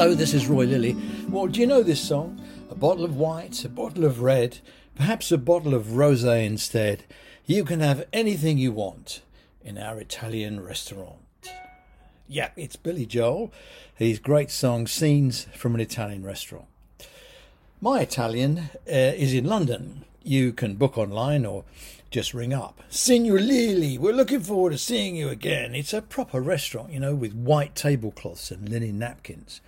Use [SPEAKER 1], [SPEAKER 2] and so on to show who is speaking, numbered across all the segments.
[SPEAKER 1] Hello, this is Roy Lilly. Well, do you know this song? A bottle of white, a bottle of red, perhaps a bottle of rosé instead. You can have anything you want in our Italian restaurant. Yeah, it's Billy Joel. His great song, Scenes from an Italian Restaurant. My Italian uh, is in London. You can book online or just ring up. Signor Lilly, we're looking forward to seeing you again. It's a proper restaurant, you know, with white tablecloths and linen napkins.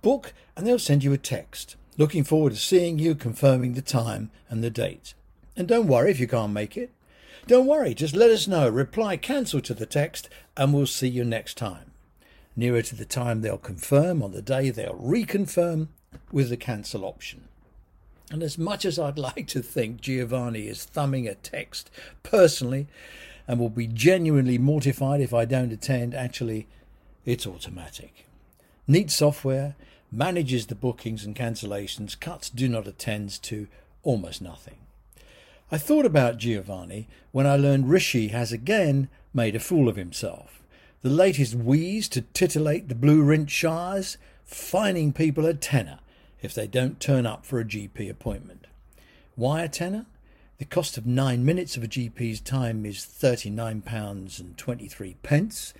[SPEAKER 1] Book and they'll send you a text. Looking forward to seeing you, confirming the time and the date. And don't worry if you can't make it. Don't worry, just let us know. Reply cancel to the text and we'll see you next time. Nearer to the time they'll confirm, on the day they'll reconfirm with the cancel option. And as much as I'd like to think Giovanni is thumbing a text personally and will be genuinely mortified if I don't attend, actually, it's automatic. Neat software manages the bookings and cancellations, cuts do not attends to almost nothing. I thought about Giovanni when I learned Rishi has again made a fool of himself. The latest wheeze to titillate the blue rint shires, fining people a tenner if they don't turn up for a GP appointment. Why a tenner? The cost of nine minutes of a GP's time is £39 and 23 pence.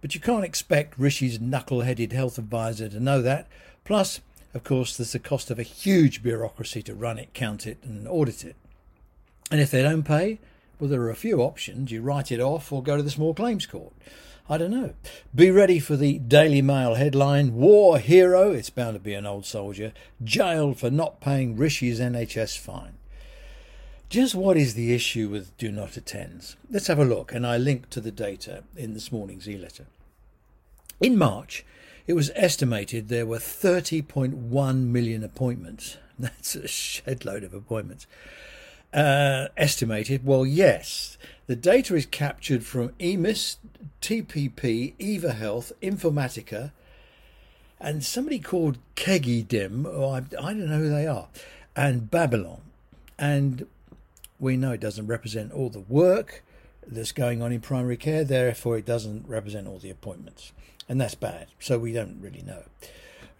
[SPEAKER 1] But you can't expect Rishi's knuckle-headed health advisor to know that. Plus, of course, there's the cost of a huge bureaucracy to run it, count it, and audit it. And if they don't pay, well, there are a few options. You write it off or go to the small claims court. I don't know. Be ready for the Daily Mail headline War hero, it's bound to be an old soldier, jailed for not paying Rishi's NHS fine. Just what is the issue with do not attends? Let's have a look, and I link to the data in this morning's e letter. In March, it was estimated there were 30.1 million appointments. That's a shed load of appointments. Uh, estimated, well, yes, the data is captured from EMIS, TPP, Eva Health, Informatica, and somebody called Kegidim, or I, I don't know who they are, and Babylon. And we know it doesn't represent all the work that's going on in primary care, therefore, it doesn't represent all the appointments. And that's bad, so we don't really know.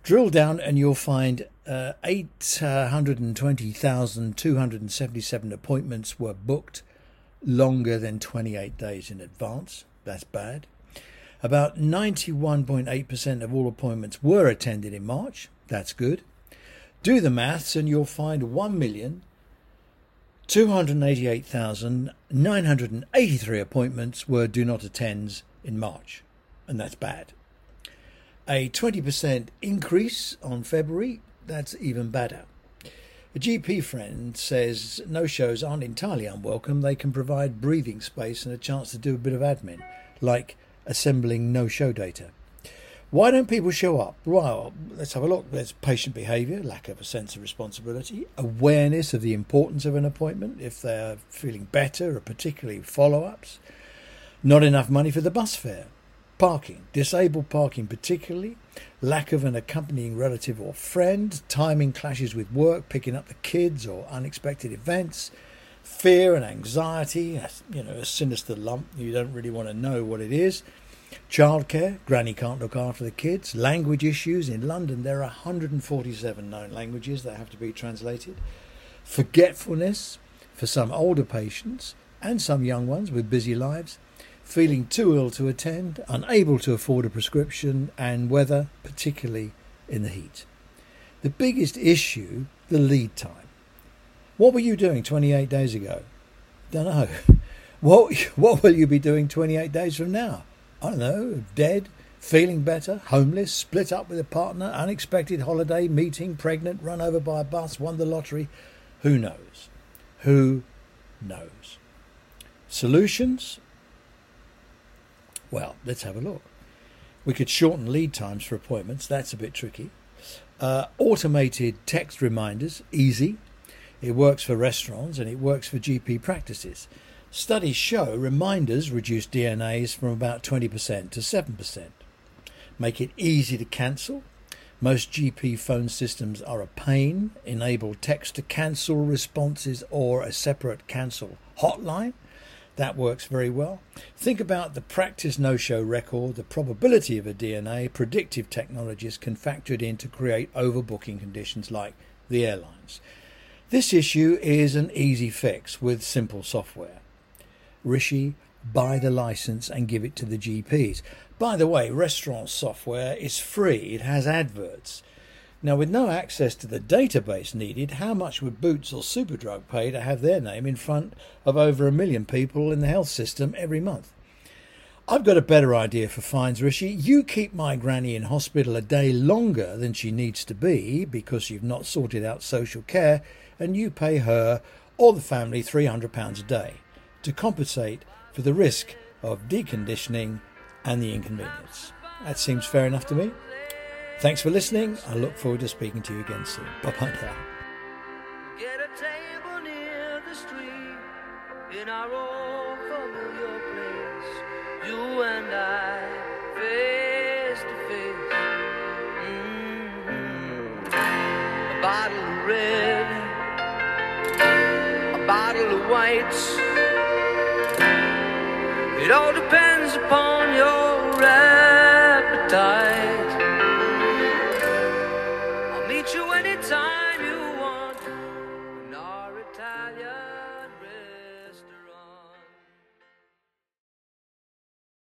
[SPEAKER 1] Drill down and you'll find uh, 820,277 appointments were booked longer than 28 days in advance. That's bad. About 91.8% of all appointments were attended in March. That's good. Do the maths and you'll find 1,288,983 appointments were do not attends in March. And that's bad. A 20% increase on February. That's even better. A GP friend says no shows aren't entirely unwelcome. They can provide breathing space and a chance to do a bit of admin, like assembling no show data. Why don't people show up? Well, let's have a look. There's patient behaviour, lack of a sense of responsibility, awareness of the importance of an appointment if they're feeling better, or particularly follow ups, not enough money for the bus fare, parking, disabled parking particularly, lack of an accompanying relative or friend, timing clashes with work, picking up the kids or unexpected events, fear and anxiety, you know, a sinister lump, you don't really want to know what it is. Childcare, granny can't look after the kids. Language issues. In London, there are 147 known languages that have to be translated. Forgetfulness for some older patients and some young ones with busy lives feeling too ill to attend, unable to afford a prescription, and weather, particularly in the heat. The biggest issue, the lead time. What were you doing 28 days ago? Don't know. What, what will you be doing 28 days from now? I don't know. Dead, feeling better, homeless, split up with a partner, unexpected holiday, meeting, pregnant, run over by a bus, won the lottery. Who knows? Who knows? Solutions? Well, let's have a look. We could shorten lead times for appointments. That's a bit tricky. Uh, automated text reminders, easy. It works for restaurants and it works for GP practices. Studies show reminders reduce DNAs from about 20% to 7%. Make it easy to cancel. Most GP phone systems are a pain. Enable text to cancel responses or a separate cancel hotline. That works very well. Think about the practice no show record, the probability of a DNA, predictive technologies can factor it in to create overbooking conditions like the airlines. This issue is an easy fix with simple software. Rishi, buy the license and give it to the GPs. By the way, restaurant software is free, it has adverts. Now, with no access to the database needed, how much would Boots or Superdrug pay to have their name in front of over a million people in the health system every month? I've got a better idea for fines, Rishi. You keep my granny in hospital a day longer than she needs to be because you've not sorted out social care, and you pay her or the family £300 a day to compensate for the risk of deconditioning and the inconvenience. That seems fair enough to me. Thanks for listening. I look forward to speaking to you again soon. Bye bye now. Get a table near the street in our old familiar place. You and I, face to face. Mm-hmm. A bottle of red, a bottle of. It all depends upon your appetite.